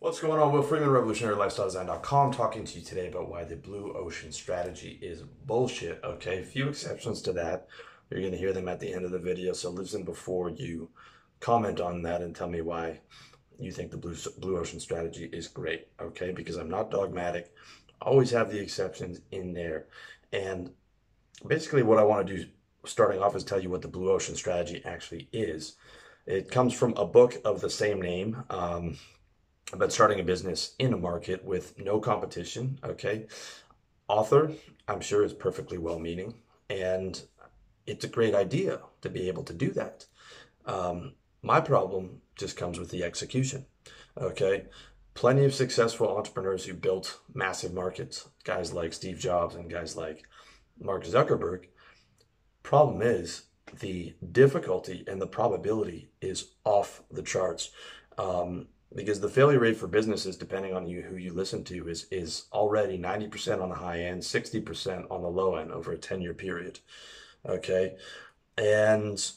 What's going on? Will Freeman, RevolutionaryLifestyleDesign.com, talking to you today about why the blue ocean strategy is bullshit. Okay, few exceptions to that. You're going to hear them at the end of the video, so listen before you comment on that and tell me why you think the blue, blue ocean strategy is great. Okay, because I'm not dogmatic. Always have the exceptions in there. And basically, what I want to do starting off is tell you what the blue ocean strategy actually is. It comes from a book of the same name. Um, about starting a business in a market with no competition. Okay. Author, I'm sure, is perfectly well meaning. And it's a great idea to be able to do that. Um, my problem just comes with the execution. Okay. Plenty of successful entrepreneurs who built massive markets, guys like Steve Jobs and guys like Mark Zuckerberg. Problem is, the difficulty and the probability is off the charts. Um, because the failure rate for businesses, depending on you who you listen to, is is already 90% on the high end, 60% on the low end over a 10 year period. Okay. And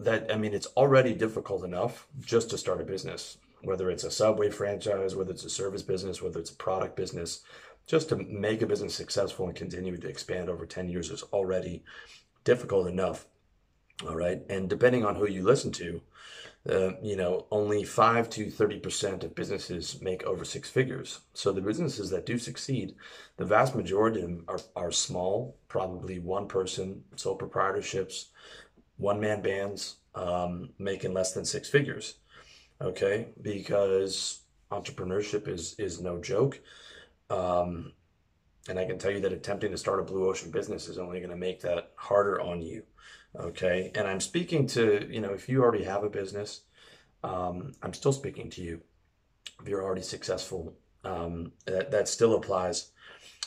that, I mean, it's already difficult enough just to start a business, whether it's a subway franchise, whether it's a service business, whether it's a product business, just to make a business successful and continue to expand over 10 years is already difficult enough. All right. And depending on who you listen to, uh, you know, only 5 to 30% of businesses make over six figures. So the businesses that do succeed, the vast majority of them are, are small, probably one person, sole proprietorships, one man bands, um, making less than six figures. Okay. Because entrepreneurship is, is no joke. Um, and I can tell you that attempting to start a blue ocean business is only going to make that harder on you. Okay. And I'm speaking to, you know, if you already have a business, um, I'm still speaking to you. If you're already successful, um, that, that still applies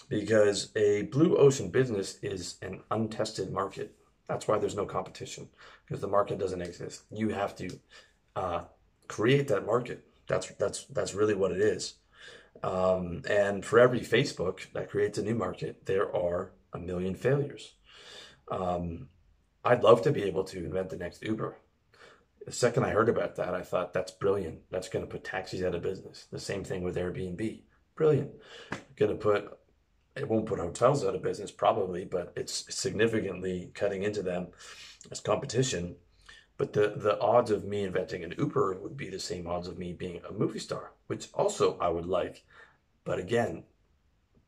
because a blue ocean business is an untested market. That's why there's no competition because the market doesn't exist. You have to uh, create that market. That's that's that's really what it is. Um, and for every Facebook that creates a new market, there are a million failures. Um, I'd love to be able to invent the next Uber. The second I heard about that, I thought that's brilliant. That's going to put taxis out of business. The same thing with Airbnb. Brilliant. Going to put it won't put hotels out of business probably, but it's significantly cutting into them as competition. But the the odds of me inventing an Uber would be the same odds of me being a movie star, which also I would like. But again,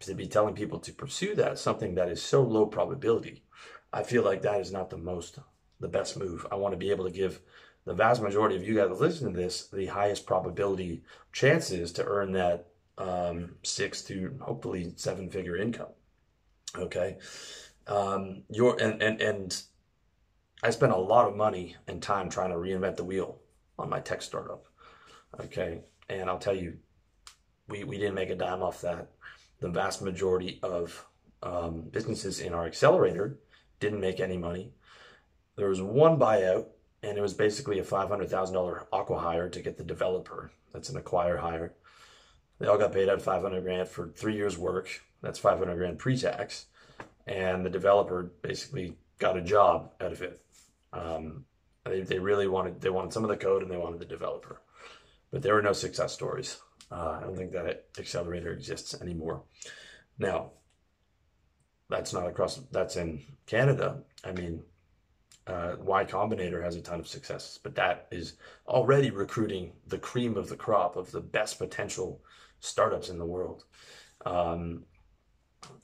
to be telling people to pursue that, something that is so low probability, I feel like that is not the most, the best move. I want to be able to give the vast majority of you guys listening to this the highest probability chances to earn that um, six to hopefully seven figure income. Okay. Um, your and, and and I spent a lot of money and time trying to reinvent the wheel on my tech startup. Okay. And I'll tell you, we, we didn't make a dime off that. The vast majority of um, businesses in our accelerator didn't make any money. There was one buyout, and it was basically a $500,000 aqua hire to get the developer. That's an acquire hire. They all got paid out 500 grand for three years' work. That's 500 grand pre-tax, and the developer basically got a job out of it. Um, they, they really wanted they wanted some of the code and they wanted the developer, but there were no success stories. Uh, I don't think that accelerator exists anymore. Now, that's not across. That's in Canada. I mean, uh, Y Combinator has a ton of successes, but that is already recruiting the cream of the crop of the best potential startups in the world, um,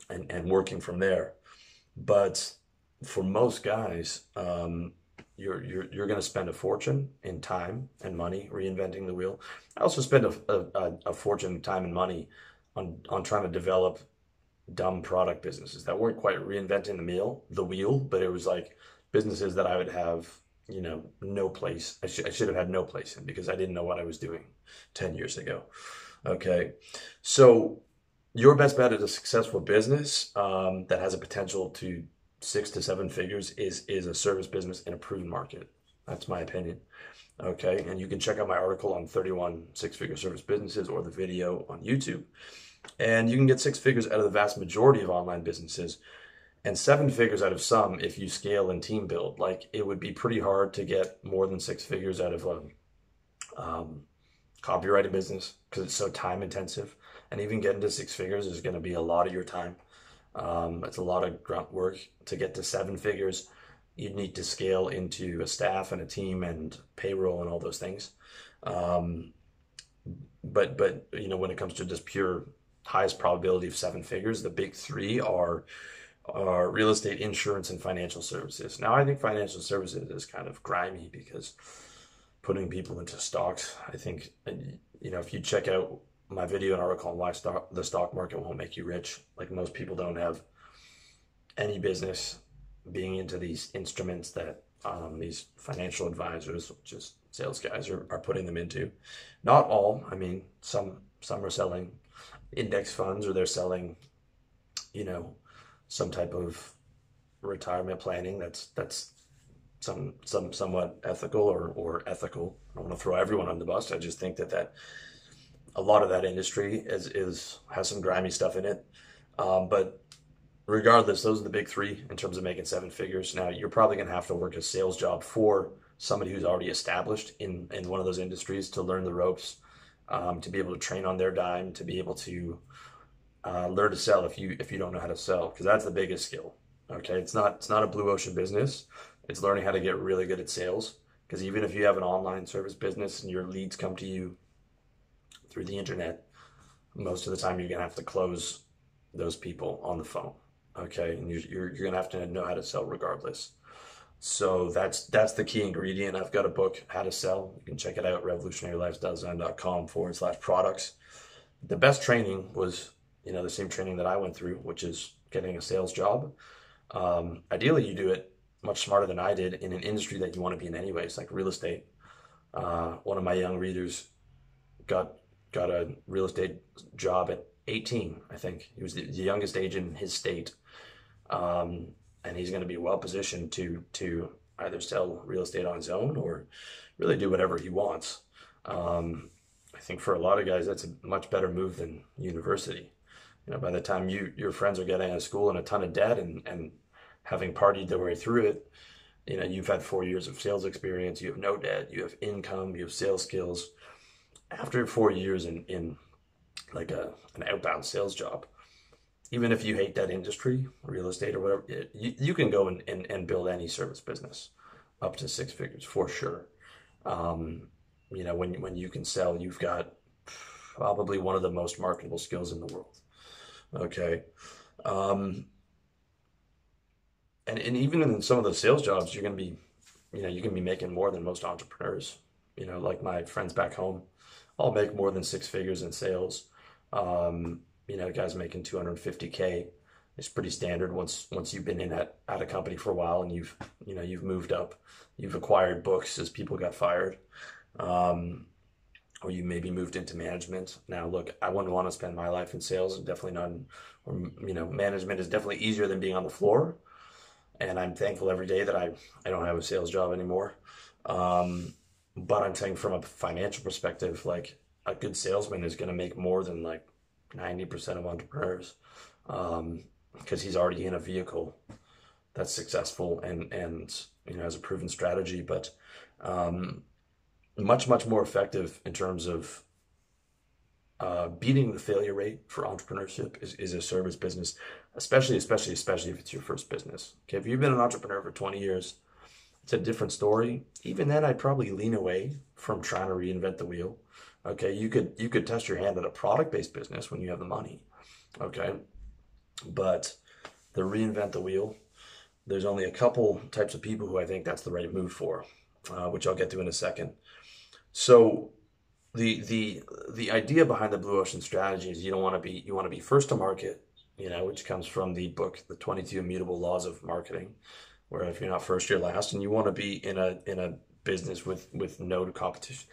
and and working from there. But for most guys, um, you're you're you're going to spend a fortune in time and money reinventing the wheel. I also spend a, a, a fortune, time, and money on on trying to develop dumb product businesses that weren't quite reinventing the meal, the wheel, but it was like businesses that I would have, you know, no place. I, sh- I should have had no place in because I didn't know what I was doing 10 years ago. Okay. So your best bet at a successful business um, that has a potential to six to seven figures is, is a service business in a proven market. That's my opinion. Okay. And you can check out my article on 31 six figure service businesses or the video on YouTube. And you can get six figures out of the vast majority of online businesses and seven figures out of some if you scale and team build. Like it would be pretty hard to get more than six figures out of a, um, copywriting business because it's so time intensive. And even getting to six figures is going to be a lot of your time. Um, it's a lot of grunt work to get to seven figures. You need to scale into a staff and a team and payroll and all those things. Um, but but you know when it comes to just pure highest probability of seven figures, the big three are are real estate, insurance, and financial services. Now I think financial services is kind of grimy because putting people into stocks. I think you know if you check out my video and article on why stock, the stock market won't make you rich. Like most people don't have any business being into these instruments that um, these financial advisors, just sales guys, are, are putting them into. Not all. I mean, some some are selling index funds or they're selling, you know, some type of retirement planning that's that's some some somewhat ethical or, or ethical. I don't want to throw everyone on the bus. I just think that that a lot of that industry is is has some grimy stuff in it. Um, but regardless, those are the big three in terms of making seven figures. Now you're probably gonna have to work a sales job for somebody who's already established in in one of those industries to learn the ropes, um, to be able to train on their dime, to be able to uh, learn to sell if you if you don't know how to sell, because that's the biggest skill. Okay, it's not it's not a blue ocean business. It's learning how to get really good at sales. Because even if you have an online service business and your leads come to you through the internet, most of the time you're to have to close those people on the phone. Okay. And you're, you're, you're to have to know how to sell regardless. So that's that's the key ingredient. I've got a book, How to Sell. You can check it out, revolutionarylifestyledesign.com forward slash products. The best training was, you know, the same training that I went through, which is getting a sales job. Um, ideally, you do it much smarter than I did in an industry that you want to be in anyways, like real estate. Uh, one of my young readers got got a real estate job at 18, I think. He was the, the youngest agent in his state. Um, and he's going to be well positioned to to either sell real estate on his own or really do whatever he wants. Um, I think for a lot of guys, that's a much better move than university. You know, by the time you your friends are getting out of school and a ton of debt and and having partied their way through it, you know, you've had four years of sales experience, you have no debt, you have income, you have sales skills after four years in, in like a, an outbound sales job, even if you hate that industry, real estate or whatever, it, you, you can go and, and, and build any service business up to six figures for sure. Um, you know, when, when you can sell, you've got probably one of the most marketable skills in the world. Okay. Um, and, and even in some of the sales jobs, you're going to be, you know, you can be making more than most entrepreneurs, you know, like my friends back home I'll make more than six figures in sales. Um, you know, guys making 250k is pretty standard once once you've been in at, at a company for a while and you've you know you've moved up, you've acquired books as people got fired, um, or you maybe moved into management. Now, look, I wouldn't want to spend my life in sales, definitely not. Or you know, management is definitely easier than being on the floor, and I'm thankful every day that I I don't have a sales job anymore. Um, but I'm saying from a financial perspective, like a good salesman is going to make more than like 90% of entrepreneurs because um, he's already in a vehicle that's successful and, and you know, has a proven strategy, but um, much, much more effective in terms of uh, beating the failure rate for entrepreneurship is, is a service business, especially, especially, especially if it's your first business. Okay, if you've been an entrepreneur for 20 years, it's a different story. Even then, I'd probably lean away from trying to reinvent the wheel. Okay, you could you could test your hand at a product based business when you have the money. Okay, but the reinvent the wheel. There's only a couple types of people who I think that's the right move for, uh, which I'll get to in a second. So the the the idea behind the blue ocean strategy is you don't want to be you want to be first to market, you know, which comes from the book The 22 Immutable Laws of Marketing where if you're not first, you're last, and you want to be in a in a business with with no competition,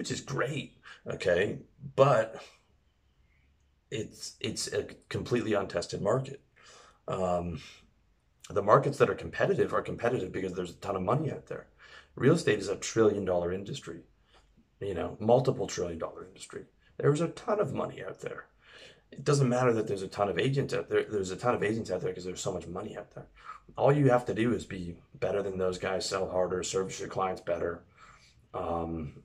which is great. Okay, but it's it's a completely untested market. Um, the markets that are competitive are competitive because there's a ton of money out there. Real estate is a trillion dollar industry, you know, multiple trillion dollar industry. There's a ton of money out there. It doesn't matter that there's a ton of agents out there. There's a ton of agents out there because there's so much money out there all you have to do is be better than those guys, sell harder, service your clients better. Um,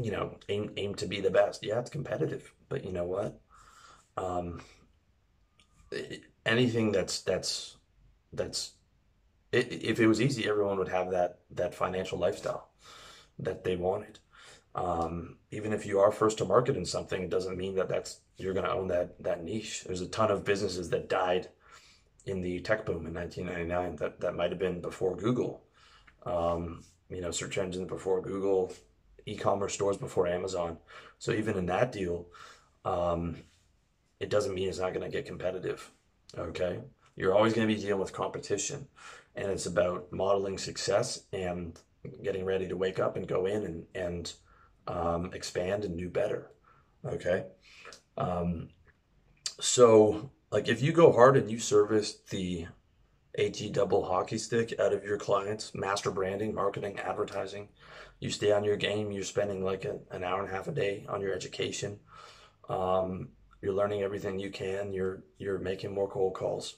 you know, aim aim to be the best. Yeah, it's competitive, but you know what? Um, anything that's that's that's if it was easy, everyone would have that that financial lifestyle that they wanted. Um, even if you are first to market in something, it doesn't mean that that's you're going to own that that niche. There's a ton of businesses that died in the tech boom in 1999 that that might have been before Google. Um, you know, search engines before Google, e-commerce stores before Amazon. So even in that deal, um, it doesn't mean it's not going to get competitive. Okay, you're always going to be dealing with competition, and it's about modeling success and getting ready to wake up and go in and and um, expand and do better. Okay, um, so like if you go hard and you service the AT double hockey stick out of your clients, master branding, marketing, advertising. You stay on your game. You're spending like a, an hour and a half a day on your education. Um, you're learning everything you can. You're you're making more cold calls.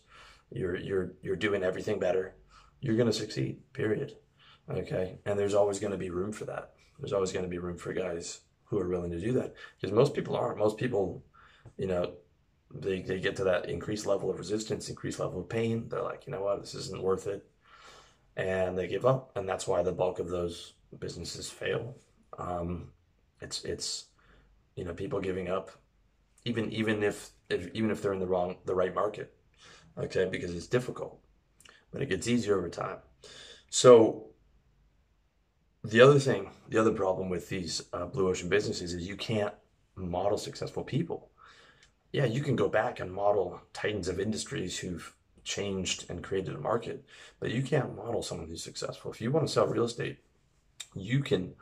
You're you're you're doing everything better. You're gonna succeed. Period. Okay. And there's always going to be room for that. There's always going to be room for guys who are willing to do that because most people aren't. Most people, you know, they, they get to that increased level of resistance, increased level of pain. They're like, you know what, this isn't worth it. And they give up. And that's why the bulk of those businesses fail. Um, it's, it's, you know, people giving up, even, even if, if, even if they're in the wrong, the right market. Okay. Because it's difficult, but it gets easier over time. So the other thing, the other problem with these uh, blue ocean businesses is you can't model successful people yeah, you can go back and model titans of industries who've changed and created a market, but you can't model someone who's successful. If you want to sell real estate, you can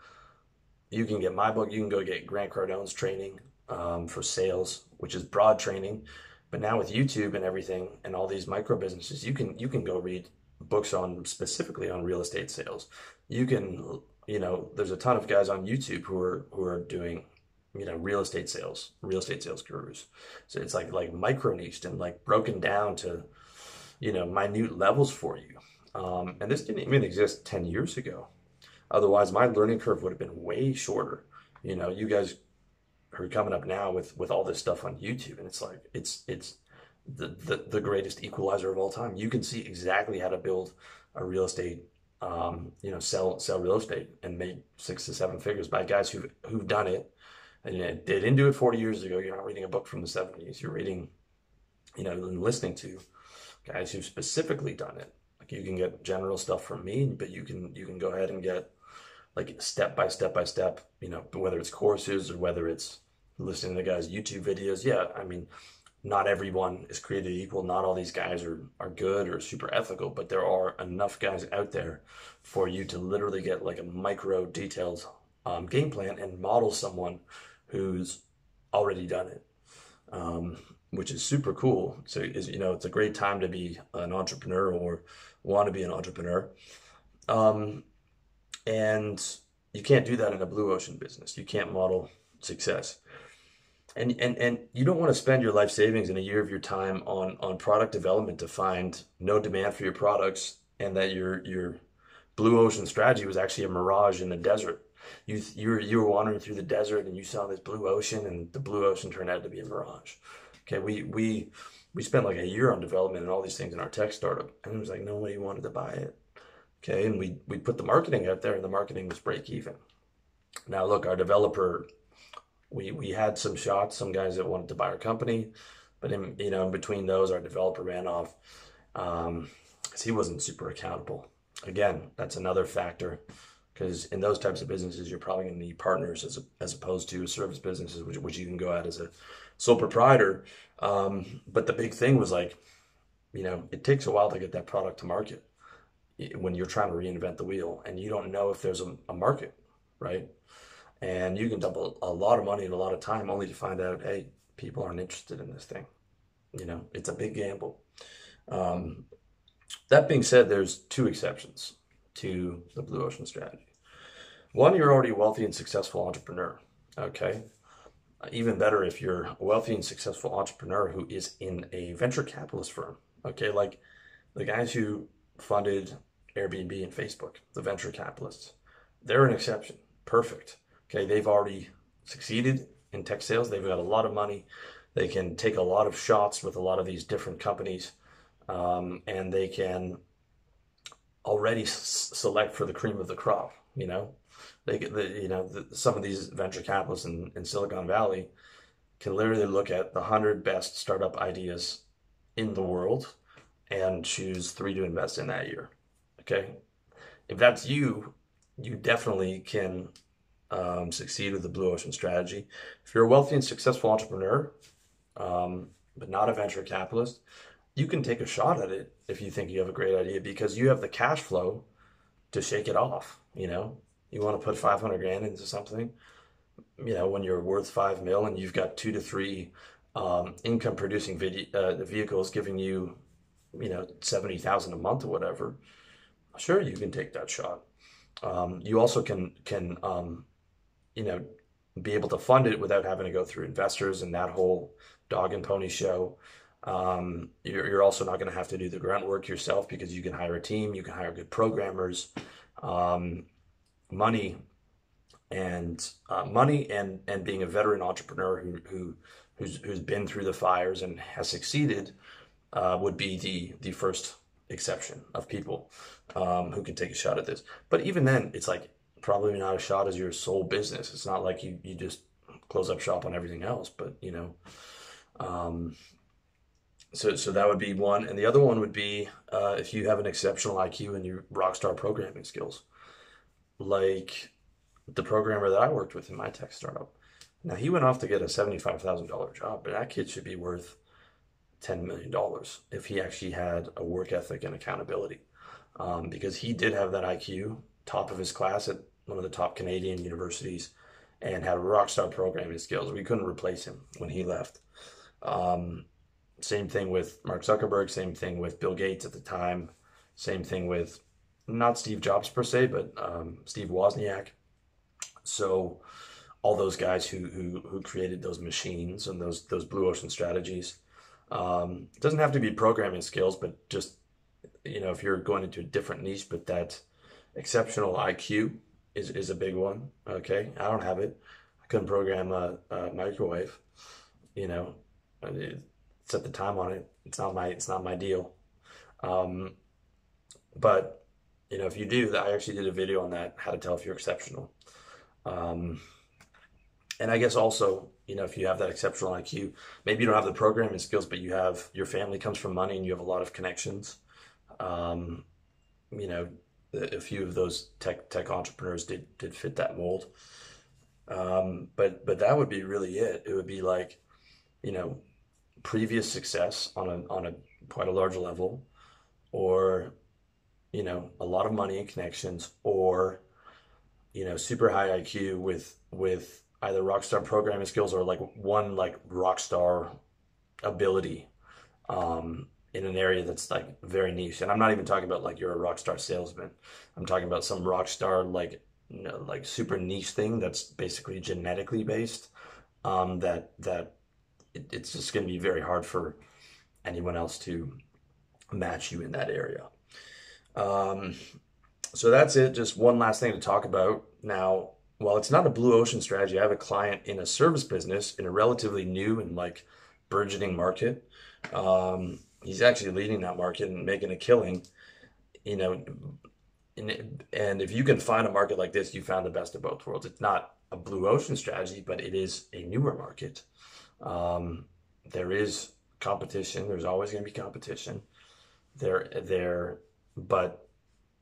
you can get my book. You can go get Grant Cardone's training um, for sales, which is broad training. But now with YouTube and everything and all these micro businesses, you can you can go read books on specifically on real estate sales. You can you know there's a ton of guys on YouTube who are who are doing you know real estate sales real estate sales gurus so it's like like micro niched and like broken down to you know minute levels for you um, and this didn't even exist 10 years ago otherwise my learning curve would have been way shorter you know you guys are coming up now with with all this stuff on youtube and it's like it's it's the, the, the greatest equalizer of all time you can see exactly how to build a real estate um, you know sell sell real estate and make six to seven figures by guys who've who've done it and they didn't do it 40 years ago. You're not reading a book from the 70s. You're reading, you know, and listening to guys who've specifically done it. Like you can get general stuff from me, but you can you can go ahead and get like step by step by step. You know, whether it's courses or whether it's listening to the guys' YouTube videos. Yeah, I mean, not everyone is created equal. Not all these guys are, are good or super ethical, but there are enough guys out there for you to literally get like a micro detailed um, game plan and model someone who's already done it, um, which is super cool. So, is you know, it's a great time to be an entrepreneur or want to be an entrepreneur. Um, and you can't do that in a blue ocean business. You can't model success. And, and, and you don't want to spend your life savings in a year of your time on, on product development to find no demand for your products and that your, your blue ocean strategy was actually a mirage in the desert you you were you were wandering through the desert and you saw this blue ocean and the blue ocean turned out to be a mirage. Okay, we we we spent like a year on development and all these things in our tech startup, and it was like nobody wanted to buy it. Okay, and we we put the marketing out there, and the marketing was break even. Now look, our developer, we we had some shots, some guys that wanted to buy our company, but in you know in between those, our developer ran off because um, he wasn't super accountable. Again, that's another factor because in those types of businesses you're probably going to need partners as, a, as opposed to service businesses which, which you can go at as a sole proprietor um, but the big thing was like you know it takes a while to get that product to market when you're trying to reinvent the wheel and you don't know if there's a, a market right and you can dump a, a lot of money and a lot of time only to find out hey people aren't interested in this thing you know it's a big gamble um, that being said there's two exceptions to the blue ocean strategy. One, you're already a wealthy and successful entrepreneur. Okay. Even better if you're a wealthy and successful entrepreneur who is in a venture capitalist firm. Okay. Like the guys who funded Airbnb and Facebook, the venture capitalists, they're an exception. Perfect. Okay, they've already succeeded in tech sales. They've got a lot of money. They can take a lot of shots with a lot of these different companies, um, and they can already s- select for the cream of the crop. You know, they get the you know the, some of these venture capitalists in, in Silicon Valley can literally look at the hundred best startup ideas in the world and choose three to invest in that year. Okay, if that's you, you definitely can um, succeed with the blue ocean strategy. If you're a wealthy and successful entrepreneur, um, but not a venture capitalist, you can take a shot at it if you think you have a great idea because you have the cash flow to shake it off. You know, you want to put 500 grand into something, you know, when you're worth five mil and you've got two to three um, income producing video, uh, vehicles giving you, you know, 70,000 a month or whatever, sure, you can take that shot. Um, you also can, can, um, you know, be able to fund it without having to go through investors and that whole dog and pony show. Um, you're, you're also not going to have to do the grunt work yourself because you can hire a team, you can hire good programmers, um, money, and uh, money, and and being a veteran entrepreneur who who who's who's been through the fires and has succeeded uh, would be the the first exception of people um, who can take a shot at this. But even then, it's like probably not a shot as your sole business. It's not like you you just close up shop on everything else. But you know, um, so so that would be one, and the other one would be uh, if you have an exceptional IQ and your rock star programming skills, like the programmer that I worked with in my tech startup. Now he went off to get a seventy-five thousand dollar job, but that kid should be worth ten million dollars if he actually had a work ethic and accountability, um, because he did have that IQ, top of his class at one of the top Canadian universities, and had rock star programming skills. We couldn't replace him when he left. Um, same thing with Mark Zuckerberg. Same thing with Bill Gates at the time. Same thing with not Steve Jobs per se, but um, Steve Wozniak. So all those guys who, who who created those machines and those those blue ocean strategies. Um, it doesn't have to be programming skills, but just you know if you're going into a different niche, but that exceptional IQ is is a big one. Okay, I don't have it. I couldn't program a, a microwave. You know, set the time on it. It's not my it's not my deal. Um, but you know, if you do, I actually did a video on that, how to tell if you're exceptional. Um, and I guess also, you know, if you have that exceptional IQ, maybe you don't have the programming skills, but you have your family comes from money and you have a lot of connections. Um, you know, a few of those tech tech entrepreneurs did did fit that mold. Um, but but that would be really it. It would be like, you know, previous success on a on a quite a large level, or you know, a lot of money and connections, or you know, super high IQ with with either rockstar programming skills or like one like rockstar ability um, in an area that's like very niche. And I'm not even talking about like you're a rock star salesman. I'm talking about some rockstar like you know, like super niche thing that's basically genetically based. Um, that that it, it's just going to be very hard for anyone else to match you in that area. Um, so that's it. Just one last thing to talk about. Now, while it's not a blue ocean strategy, I have a client in a service business in a relatively new and like burgeoning market. Um, he's actually leading that market and making a killing. You know, and, and if you can find a market like this, you found the best of both worlds. It's not a blue ocean strategy, but it is a newer market. Um, there is competition. There's always going to be competition. There, there, but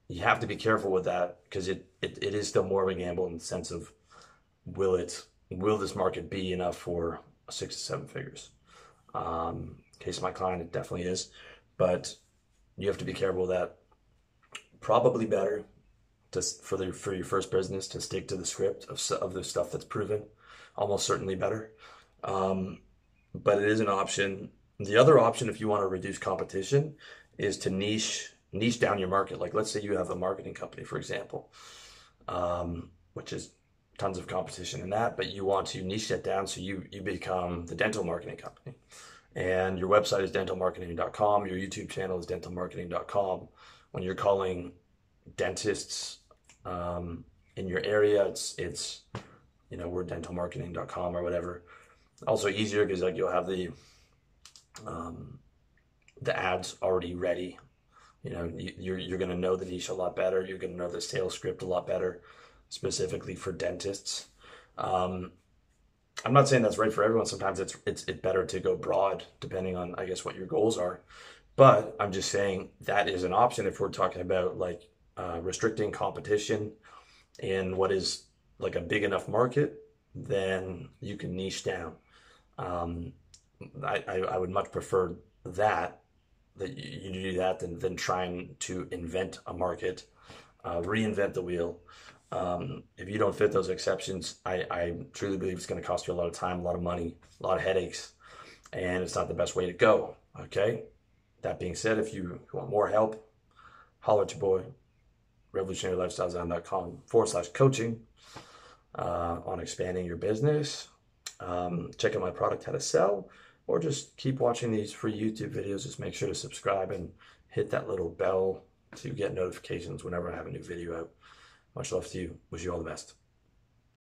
you have to be careful with that because it, it, it is still more of a gamble in the sense of will it will this market be enough for six to seven figures? Um, case of my client, it definitely is, but you have to be careful that. Probably better to for the for your first business to stick to the script of of the stuff that's proven. Almost certainly better, um, but it is an option. The other option, if you want to reduce competition, is to niche niche down your market. Like let's say you have a marketing company, for example, um, which is tons of competition in that, but you want to niche that down so you you become the dental marketing company. And your website is dentalmarketing.com, your YouTube channel is dentalmarketing.com. When you're calling dentists um, in your area, it's it's you know, we're dentalmarketing.com or whatever. Also easier because like you'll have the um, the ads already ready. You know, you're you're to know the niche a lot better. You're to know the sales script a lot better, specifically for dentists. Um, I'm not saying that's right for everyone. Sometimes it's it's it's better to go broad, depending on I guess what your goals are. But I'm just saying that is an option if we're talking about like uh, restricting competition in what is like a big enough market, then you can niche down. Um, I, I, I would much prefer that that you do that than, than trying to invent a market, uh, reinvent the wheel. Um, if you don't fit those exceptions, I, I truly believe it's going to cost you a lot of time, a lot of money, a lot of headaches, and it's not the best way to go. Okay. That being said, if you want more help, holler at your boy, revolutionarylifestyledesign.com forward slash coaching uh, on expanding your business. Um, check out my product, how to sell, or just keep watching these free YouTube videos. Just make sure to subscribe and hit that little bell to get notifications whenever I have a new video out. Much love to you. Wish you all the best.